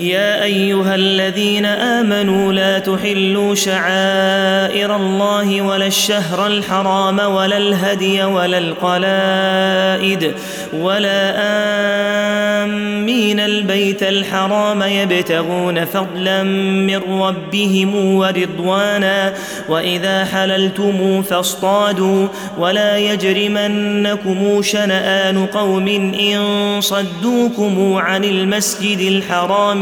يا أيها الذين آمنوا لا تحلوا شعائر الله ولا الشهر الحرام ولا الهدي ولا القلائد ولا آمين البيت الحرام يبتغون فضلا من ربهم ورضوانا وإذا حللتم فاصطادوا ولا يجرمنكم شنآن قوم إن صدوكم عن المسجد الحرام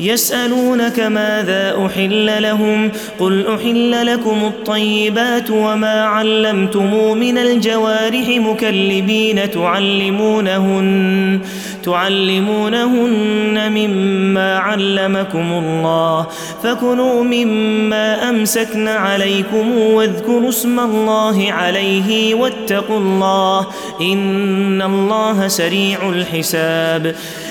يسألونك ماذا أحل لهم قل أحل لكم الطيبات وما علمتم من الجوارح مكلبين تعلمونهن تعلمونهن مما علمكم الله فكلوا مما أمسكن عليكم واذكروا اسم الله عليه واتقوا الله إن الله سريع الحساب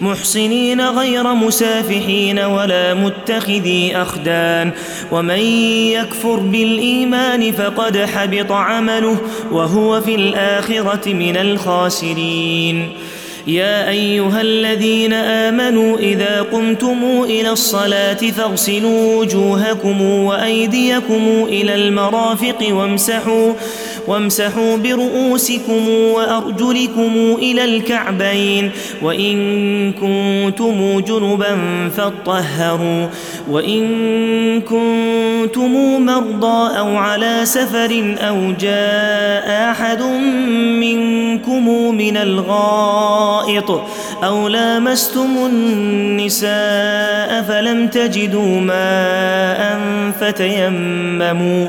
محصنين غير مسافحين ولا متخذي أخدان ومن يكفر بالإيمان فقد حبط عمله وهو في الآخرة من الخاسرين. يا أيها الذين آمنوا إذا قمتم إلى الصلاة فاغسلوا وجوهكم وأيديكم إلى المرافق وامسحوا وامسحوا برؤوسكم وأرجلكم إلى الكعبين وإن كنتم جنبا فاطهروا وإن كنتم مرضى أو على سفر أو جاء أحد منكم من الغائط أو لامستم النساء فلم تجدوا ماء فتيمموا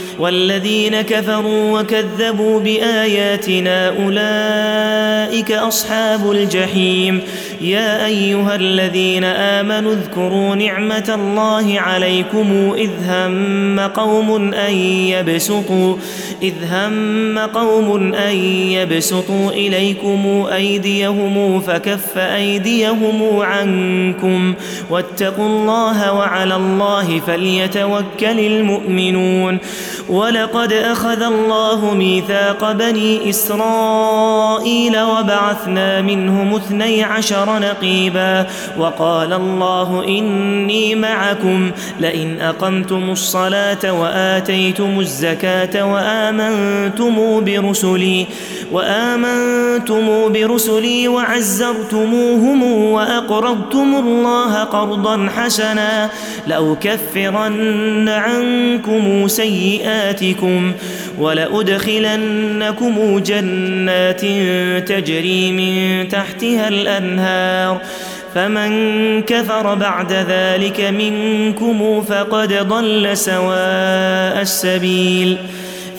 والذين كفروا وكذبوا بآياتنا أولئك أصحاب الجحيم يا أيها الذين آمنوا اذكروا نعمة الله عليكم إذ هم قوم أن يبسطوا إذ هم قوم أن يبسطوا إليكم أيديهم فكف أيديهم عنكم واتقوا الله وعلى الله فليتوكل المؤمنون. ولقد أخذ الله ميثاق بني إسرائيل وبعثنا منهم اثني عشر نقيبا وقال الله إني معكم لئن أقمتم الصلاة وآتيتم الزكاة وآمنتم برسلي وآمنتم برسلي وعزرتموهم وأقرضتم الله قرضا حسنا لأكفرن عنكم سيئاتكم ولأدخلنكم جنات تجري من تحتها الأنهار فمن كفر بعد ذلك منكم فقد ضل سواء السبيل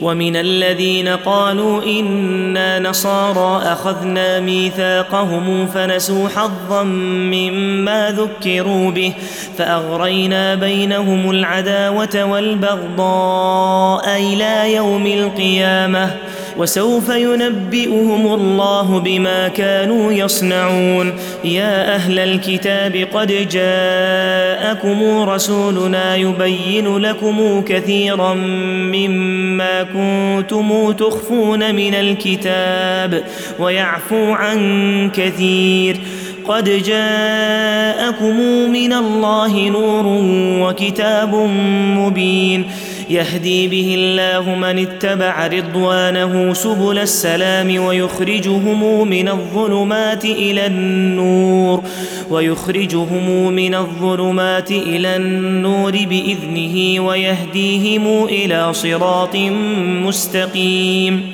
ومن الذين قالوا إنا نصارى أخذنا ميثاقهم فنسوا حظا مما ذكروا به فأغرينا بينهم العداوة والبغضاء إلى يوم القيامة وسوف ينبئهم الله بما كانوا يصنعون. يا أهل الكتاب قد جاءكم رسولنا يبين لكم كثيرا مما كنتم تخفون من الكتاب ويعفو عن كثير. قد جاءكم من الله نور وكتاب مبين. يهدي به الله من اتبع رضوانه سبل السلام ويخرجهم من الظلمات إلى النور ويخرجهم من الظلمات إلى النور بإذنه ويهديهم إلى صراط مستقيم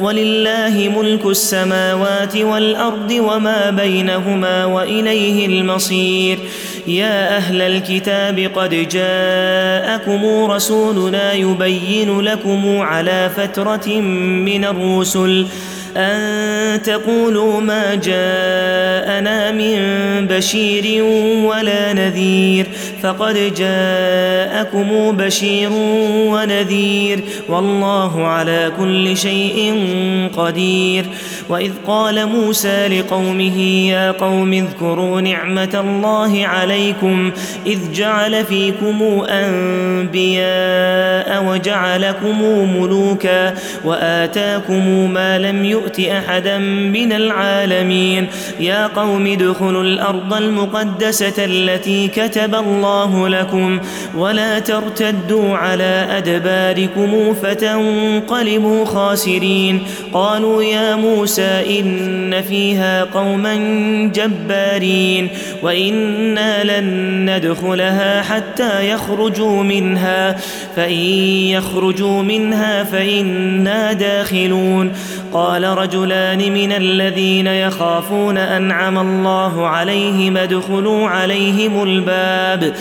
ولله ملك السماوات والأرض وما بينهما وإليه المصير. يا أهل الكتاب قد جاءكم رسولنا يبين لكم على فترة من الرسل أن تقولوا ما جاءنا من بشير ولا نذير. فقد جاءكم بشير ونذير والله على كل شيء قدير وإذ قال موسى لقومه يا قوم اذكروا نعمة الله عليكم إذ جعل فيكم أنبياء وجعلكم ملوكا وآتاكم ما لم يؤت أحدا من العالمين يا قوم ادخلوا الأرض المقدسة التي كتب الله لكم ولا ترتدوا على أدباركم فتنقلبوا خاسرين. قالوا يا موسى إن فيها قوما جبارين وإنا لن ندخلها حتى يخرجوا منها فإن يخرجوا منها فإنا داخلون. قال رجلان من الذين يخافون أنعم الله عليهم ادخلوا عليهم الباب.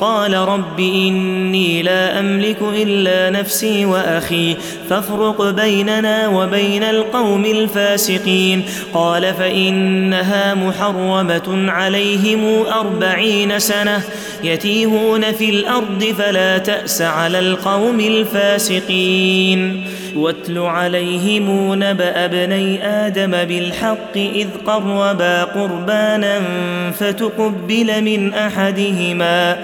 قال رب إني لا أملك إلا نفسي وأخي فافرق بيننا وبين القوم الفاسقين قال فإنها محرمة عليهم أربعين سنة يتيهون في الأرض فلا تأس على القوم الفاسقين واتل عليهم نبأ ابني آدم بالحق إذ قربا قربانا فتقبل من أحدهما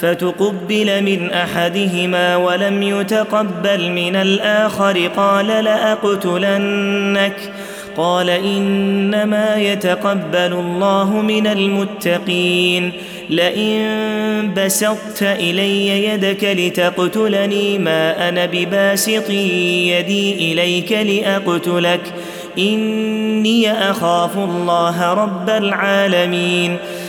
فتقبل من أحدهما ولم يتقبل من الآخر قال لأقتلنك. قال إنما يتقبل الله من المتقين. لئن بسطت إلي يدك لتقتلني ما أنا بباسط يدي إليك لأقتلك. إني أخاف الله رب العالمين.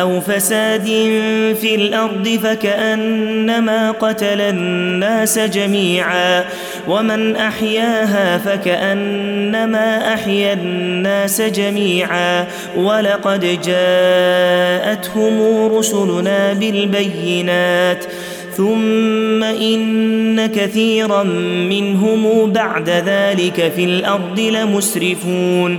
أو فساد في الأرض فكأنما قتل الناس جميعا ومن أحياها فكأنما أحيا الناس جميعا ولقد جاءتهم رسلنا بالبينات ثم إن كثيرا منهم بعد ذلك في الأرض لمسرفون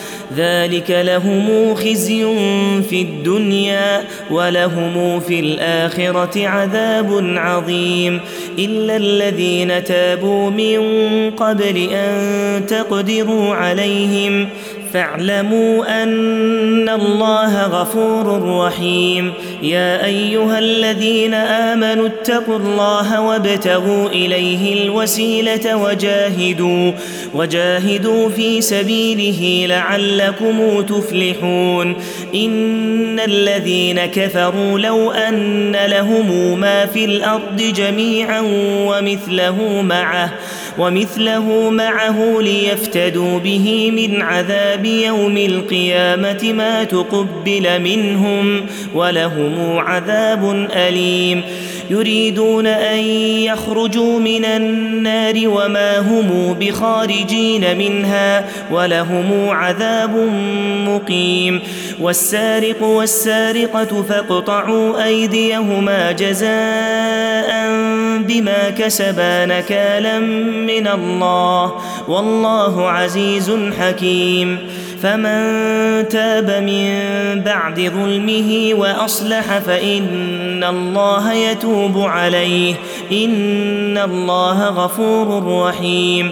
ذلك لهم خزي في الدنيا ولهم في الاخره عذاب عظيم الا الذين تابوا من قبل ان تقدروا عليهم فاعلموا أن الله غفور رحيم. يا أيها الذين آمنوا اتقوا الله وابتغوا إليه الوسيلة وجاهدوا وجاهدوا في سبيله لعلكم تفلحون. إن الذين كفروا لو أن لهم ما في الأرض جميعا ومثله معه ومثله معه ليفتدوا به من عذاب يوم القيامة ما تقبل منهم ولهم عذاب أليم. يريدون أن يخرجوا من النار وما هم بخارجين منها ولهم عذاب مقيم. والسارق والسارقة فاقطعوا أيديهما جزاء بما كسبا نكالا من الله. والله عزيز حكيم. فمن تاب من بعد ظلمه وأصلح فإن الله يتوب عليه. إن الله غفور رحيم.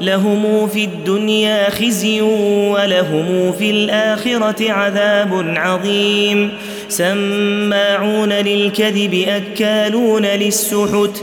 لهم في الدنيا خزي ولهم في الآخرة عذاب عظيم. سماعون للكذب أكالون للسحت.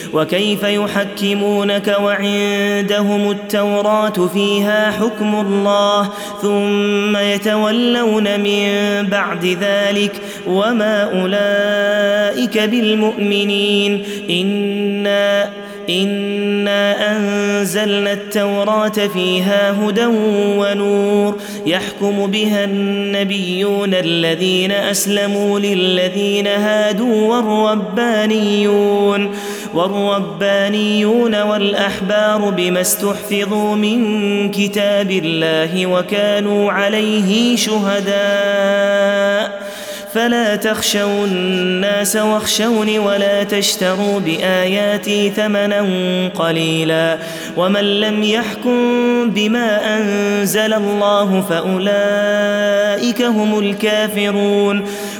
وكيف يحكمونك وعندهم التوراة فيها حكم الله ثم يتولون من بعد ذلك وما أولئك بالمؤمنين إنا إنا أنزلنا التوراة فيها هدى ونور يحكم بها النبيون الذين أسلموا للذين هادوا والربانيون والربانيون والأحبار بما استحفظوا من كتاب الله وكانوا عليه شهداء. فلا تخشوا الناس واخشوني ولا تشتروا بآياتي ثمنا قليلا. ومن لم يحكم بما أنزل الله فأولئك هم الكافرون.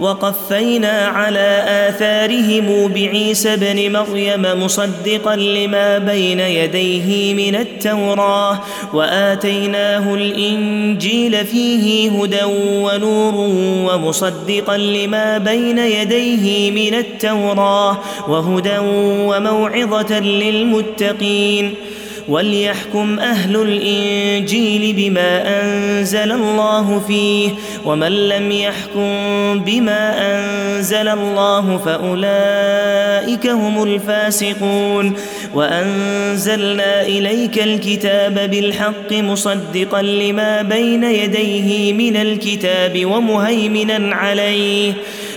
وقفينا على آثارهم بعيسى بن مريم مصدقا لما بين يديه من التوراة وآتيناه الإنجيل فيه هدى ونور ومصدقا لما بين يديه من التوراة وهدى وموعظة للمتقين. وليحكم أهل الإنجيل بما أنزل الله فيه ومن لم يحكم بما أنزل الله فأولئك هم الفاسقون. وأنزلنا إليك الكتاب بالحق مصدقا لما بين يديه من الكتاب ومهيمنا عليه.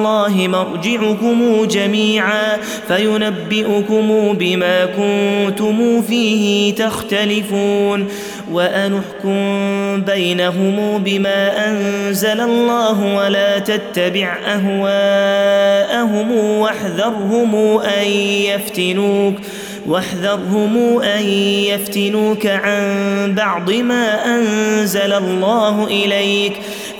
الله مرجعكم جميعا فينبئكم بما كنتم فيه تختلفون وأنحكم بينهم بما أنزل الله ولا تتبع أهواءهم واحذرهم أن يفتنوك واحذرهم أن يفتنوك عن بعض ما أنزل الله إليك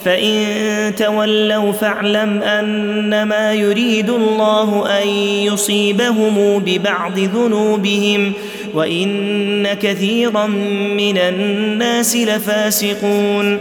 فإن تولوا فاعلم أنما يريد الله أن يصيبهم ببعض ذنوبهم وإن كثيرا من الناس لفاسقون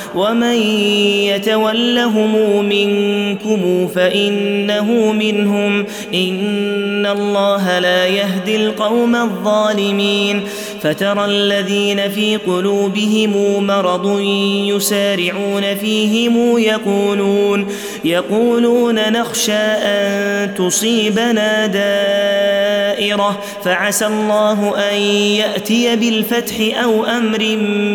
ومن يتولهم منكم فانه منهم ان الله لا يهدي القوم الظالمين فترى الذين في قلوبهم مرض يسارعون فيهم يقولون يقولون نخشى ان تصيبنا دائره فعسى الله ان ياتي بالفتح أو أمر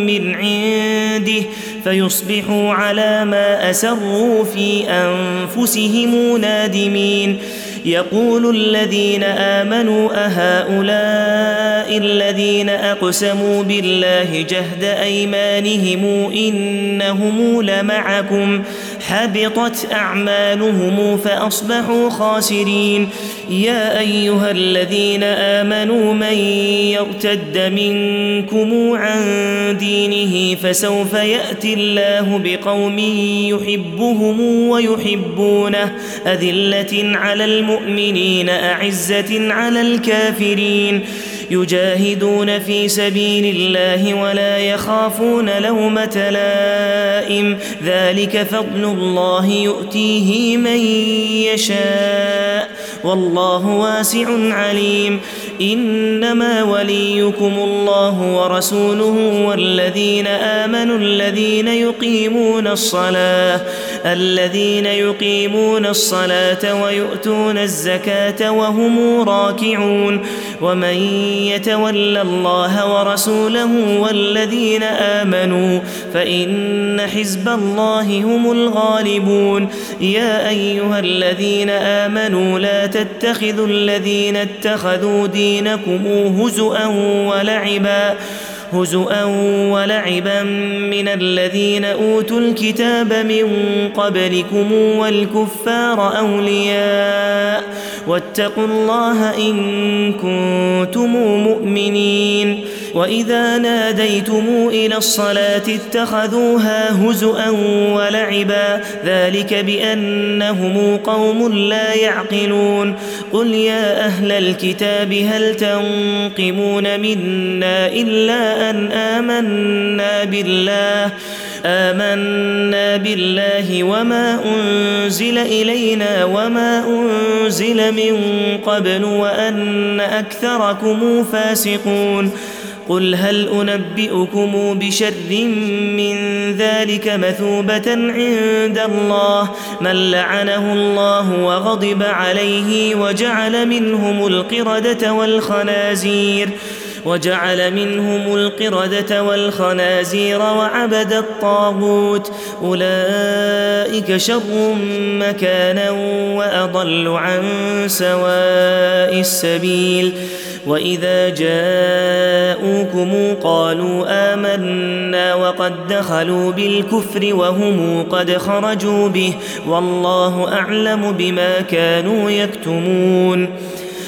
من عنده فيصبحوا على ما أسروا في أنفسهم نادمين. يقول الذين آمنوا أهؤلاء الذين أقسموا بالله جهد أيمانهم إنهم لمعكم. حبطت أعمالهم فأصبحوا خاسرين. يا أيها الذين آمنوا من يرتد منكم عن دينه فسوف يأتي الله بقوم يحبهم ويحبونه. أذلة على المؤمنين أعزة على الكافرين. يجاهدون في سبيل الله ولا يخافون لومة لائم. ذلك فضل الله يؤتيه من يشاء. والله واسع عليم. إنما وليكم الله ورسوله والذين آمنوا الذين يقيمون الصلاة الذين يقيمون الصلاة ويؤتون الزكاة وهم راكعون ومن يتول الله ورسوله والذين آمنوا فإن حزب الله هم الغالبون. يا أيها الذين آمنوا لا تتخذوا الذين اتخذوا دينكم هزءا ولعبا هزءا ولعبا من الذين أوتوا الكتاب من قبلكم والكفار أولياء. واتقوا الله إن كنتم مؤمنين. وإذا ناديتم إلى الصلاة اتخذوها هزءا ولعبا ذلك بأنهم قوم لا يعقلون قل يا أهل الكتاب هل تنقمون منا إلا أن آمنا بالله آمنا بالله وما أنزل إلينا وما أنزل من قبل وأن أكثركم فاسقون قل هل أنبئكم بشر من ذلك مثوبة عند الله من لعنه الله وغضب عليه وجعل منهم القردة والخنازير وجعل منهم القردة والخنازير وعبد الطاغوت أولئك شر مكانا وأضل عن سواء السبيل وإذا جاءوكم قالوا آمنا وقد دخلوا بالكفر وهم قد خرجوا به والله أعلم بما كانوا يكتمون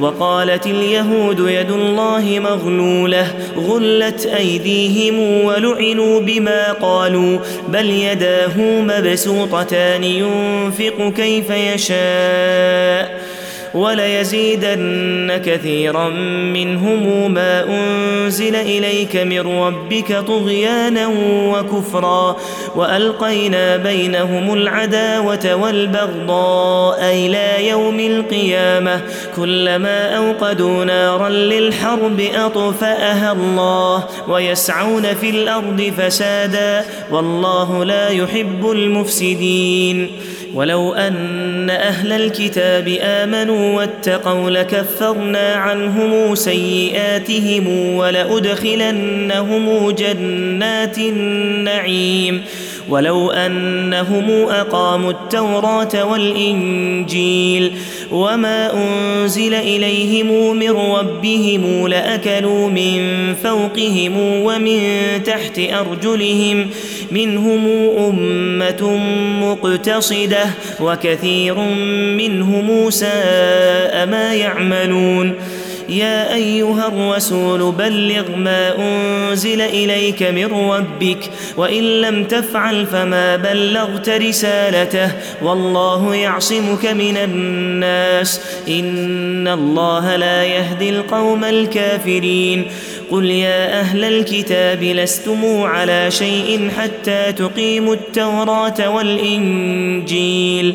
وقالت اليهود يد الله مغلولة غلت أيديهم ولعنوا بما قالوا بل يداه مبسوطتان ينفق كيف يشاء. وليزيدن كثيرا منهم ما أنزل إليك من ربك طغيانا وكفرا وألقينا بينهم العداوة والبغضاء إلى يوم القيامة كلما أوقدوا نارا للحرب أطفأها الله ويسعون في الأرض فسادا والله لا يحب المفسدين ولو أن أهل الكتاب آمنوا واتقوا لكفرنا عنهم سيئاتهم ولأدخلنهم جنات النعيم. ولو أنهم أقاموا التوراة والإنجيل وما أنزل إليهم من ربهم لأكلوا من فوقهم ومن تحت أرجلهم منهم أمة مقتصدة وكثير منهم ساء ما يعملون يا أيها الرسول بلغ ما أنزل إليك من ربك وإن لم تفعل فما بلغت رسالته والله يعصمك من الناس. إن الله لا يهدي القوم الكافرين. قل يا أهل الكتاب لستم على شيء حتى تقيموا التوراة والإنجيل.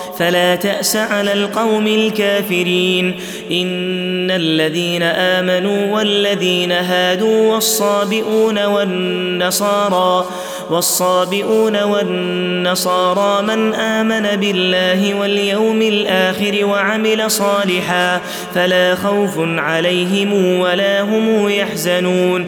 فلا تأس على القوم الكافرين. إن الذين آمنوا والذين هادوا والصابئون والنصارى والصابئون والنصارى من آمن بالله واليوم الآخر وعمل صالحا فلا خوف عليهم ولا هم يحزنون.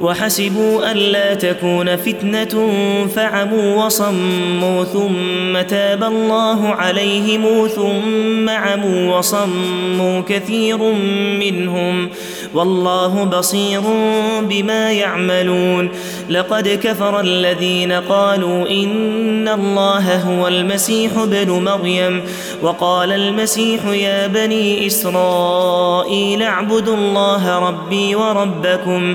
وحسبوا الا تكون فتنة فعموا وصموا ثم تاب الله عليهم ثم عموا وصموا كثير منهم والله بصير بما يعملون لقد كفر الذين قالوا إن الله هو المسيح ابن مريم وقال المسيح يا بني إسرائيل اعبدوا الله ربي وربكم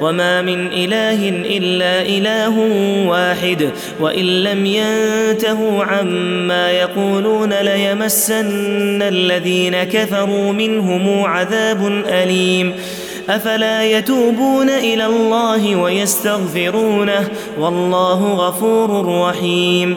وما من اله الا اله واحد وان لم ينتهوا عما يقولون ليمسن الذين كفروا منهم عذاب اليم افلا يتوبون إلى الله ويستغفرونه والله غفور رحيم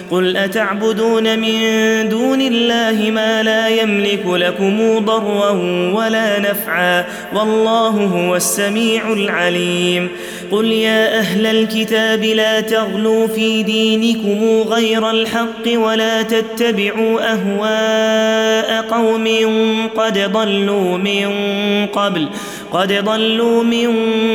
قل أتعبدون من دون الله ما لا يملك لكم ضرا ولا نفعا والله هو السميع العليم قل يا أهل الكتاب لا تغلوا في دينكم غير الحق ولا تتبعوا أهواء قوم قد ضلوا من قبل قد ضلوا من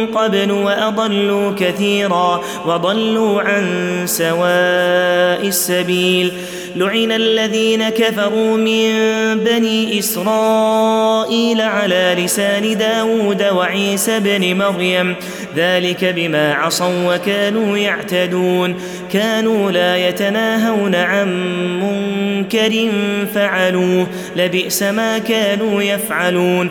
قبل وأضلوا كثيرا وضلوا عن سواء السبيل. لعن الذين كفروا من بني إسرائيل على لسان داود وعيسى بن مريم. ذلك بما عصوا وكانوا يعتدون. كانوا لا يتناهون عن منكر فعلوه. لبئس ما كانوا يفعلون.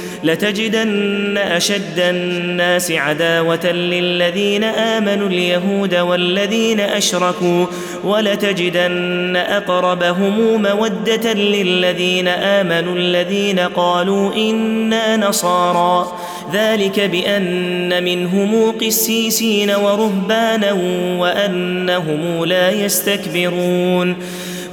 لتجدن أشد الناس عداوة للذين آمنوا اليهود والذين أشركوا ولتجدن أقربهم مودة للذين آمنوا الذين قالوا إنا نصارى. ذلك بأن منهم قسيسين ورهبانا وأنهم لا يستكبرون.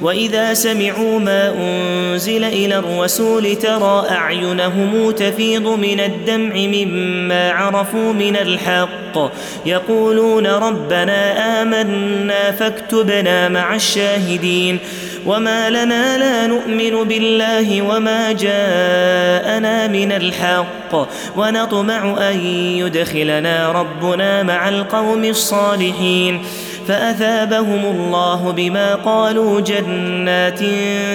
وإذا سمعوا ما أنزل إلى الرسول ترى أعينهم تفيض من الدمع مما عرفوا من الحق. يقولون ربنا آمنا فاكتبنا مع الشاهدين. وما لنا لا نؤمن بالله وما جاءنا من الحق. ونطمع أن يدخلنا ربنا مع القوم الصالحين. فأثابهم الله بما قالوا جنات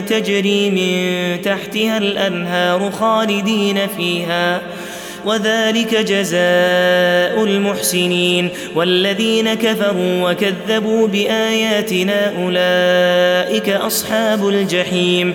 تجري من تحتها الأنهار خالدين فيها. وذلك جزاء المحسنين. والذين كفروا وكذبوا بآياتنا أولئك أصحاب الجحيم.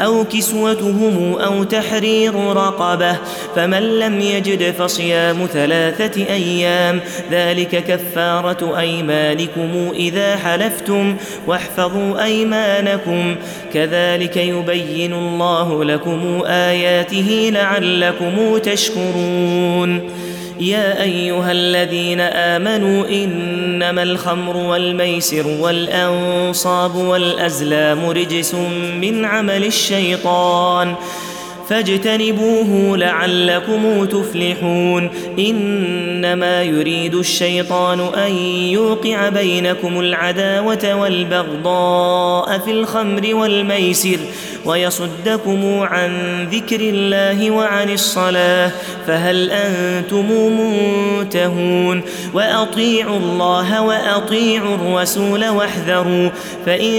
أو كسوتهم أو تحرير رقبة فمن لم يجد فصيام ثلاثة أيام ذلك كفارة أيمانكم إذا حلفتم واحفظوا أيمانكم. كذلك يبين الله لكم آياته لعلكم تشكرون. يا أيها الذين آمنوا إنما الخمر والميسر والأنصاب والأزلام رجس من عمل الشيطان فاجتنبوه لعلكم تفلحون إنما يريد الشيطان أن يوقع بينكم العداوة والبغضاء في الخمر والميسر ويصدكم عن ذكر الله وعن الصلاة فهل أنتم منتهون وأطيعوا الله وأطيعوا الرسول واحذروا فإن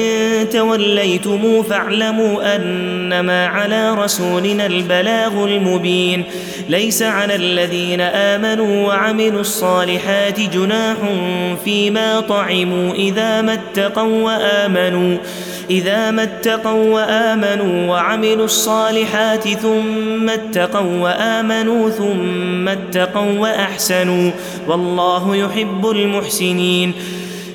توليتم فاعلموا أنما على رسولنا البلاغ المبين ليس على الذين آمنوا وعملوا الصالحات جناح فيما طعموا إذا ما اتقوا وآمنوا إذا ما اتقوا وامنوا وعملوا الصالحات ثم اتقوا وآمنوا ثم اتقوا وأحسنوا والله يحب المحسنين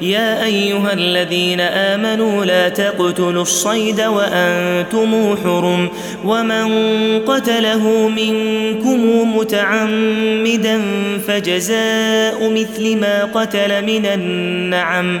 يا أيها الذين آمنوا لا تقتلوا الصيد وأنتم حرم ومن قتله منكم متعمدا فجزاء مثل ما قتل من النعم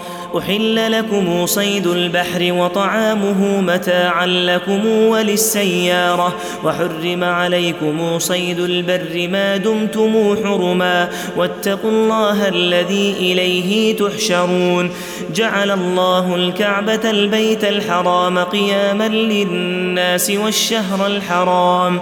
أحل لكم صيد البحر وطعامه متاعا لكم وللسيارة وحرم عليكم صيد البر ما دمتم حرما واتقوا الله الذي إليه تحشرون جعل الله الكعبة البيت الحرام قياما للناس والشهر الحرام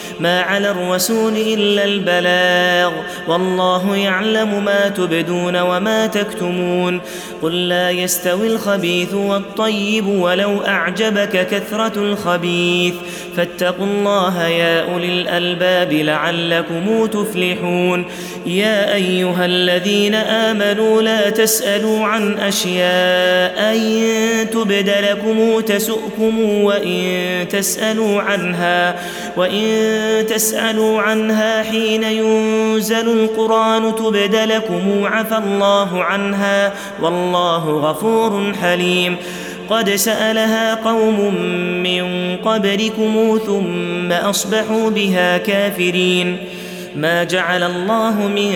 ما على الرسول إلا البلاغ والله يعلم ما تبدون وما تكتمون قل لا يستوي الخبيث والطيب ولو أعجبك كثرة الخبيث فاتقوا الله يا أولي الألباب لعلكم تفلحون يا أيها الذين آمنوا لا تسألوا عن أشياء إن تبد لكم تسؤكم وإن تسألوا عنها وإن تسألوا عنها حين ينزل القرآن تبد لكم عفى الله عنها والله غفور حليم. قد سألها قوم من قبلكم ثم أصبحوا بها كافرين. ما جعل الله من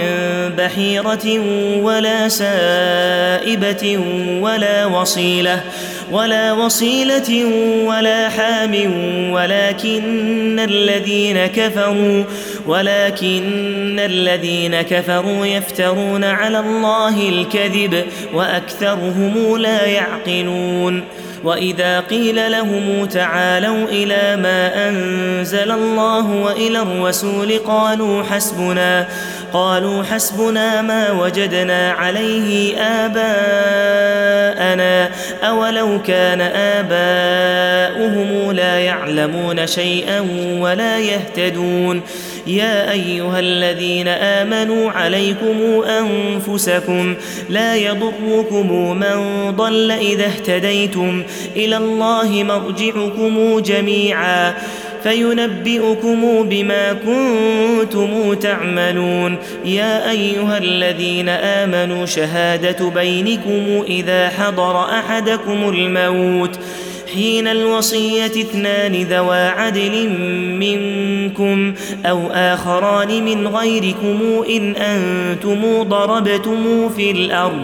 بحيرة ولا سائبة ولا وصيلة. ولا وصيلة ولا حام ولكن الذين كفروا ولكن الذين كفروا يفترون على الله الكذب وأكثرهم لا يعقلون. وإذا قيل لهم تعالوا إلى ما أنزل الله وإلى الرسول قالوا حسبنا قالوا حسبنا ما وجدنا عليه آباءنا. أولو كان آباؤهم لا يعلمون شيئا ولا يهتدون. يا أيها الذين آمنوا عليكم أنفسكم لا يضركم من ضل إذا اهتديتم. إلى الله مرجعكم جميعا. فينبئكم بما كنتم تعملون. يا أيها الذين آمنوا شهادة بينكم إذا حضر أحدكم الموت. حين الوصية اثنان ذوا عدل منكم أو آخران من غيركم إن أنتم ضربتم في الأرض.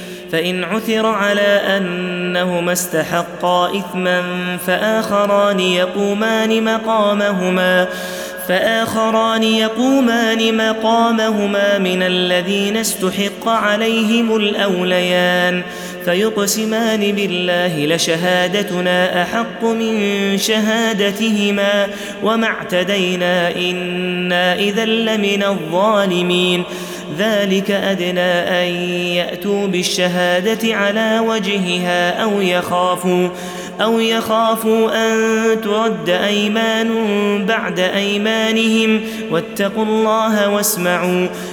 فإن عثر على أنهما استحقا إثما فآخران يقومان مقامهما فآخران يقومان مقامهما من الذين استحق عليهم الأوليان فيقسمان بالله لشهادتنا أحق من شهادتهما وما اعتدينا إنا إذا لمن الظالمين ذلك أدنى أن يأتوا بالشهادة على وجهها أو يخافوا أو يخافوا أن ترد أيمان بعد أيمانهم. واتقوا الله واسمعوا.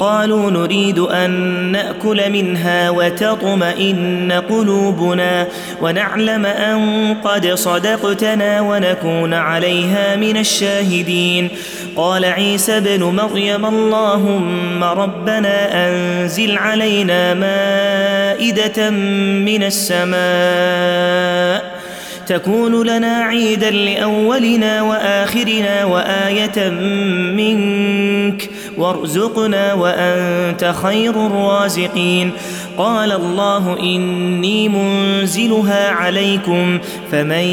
قالوا نريد أن نأكل منها وتطمئن قلوبنا ونعلم أن قد صدقتنا ونكون عليها من الشاهدين. قال عيسى ابن مريم اللهم ربنا أنزل علينا مائدة من السماء. تكون لنا عيدا لأولنا وآخرنا وآية منك. وارزقنا وأنت خير الرازقين. قال الله إني منزلها عليكم فمن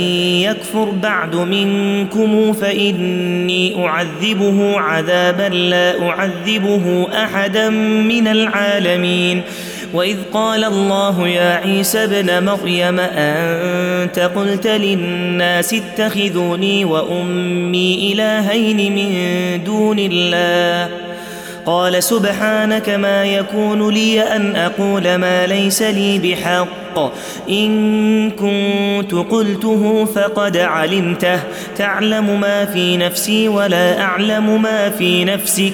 يكفر بعد منكم فإني أعذبه عذابا لا أعذبه أحدا من العالمين. وإذ قال الله يا عيسى ابن مريم أنت قلت للناس اتخذوني وأمي إلهين من دون الله؟ قال سبحانك ما يكون لي أن أقول ما ليس لي بحق. إن كنت قلته فقد علمته. تعلم ما في نفسي ولا أعلم ما في نفسك.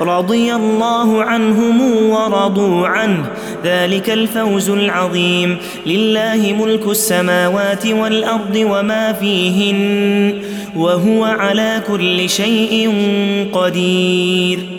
رضي الله عنهم ورضوا عنه. ذلك الفوز العظيم. لله ملك السماوات والأرض وما فيهن وهو على كل شيء قدير.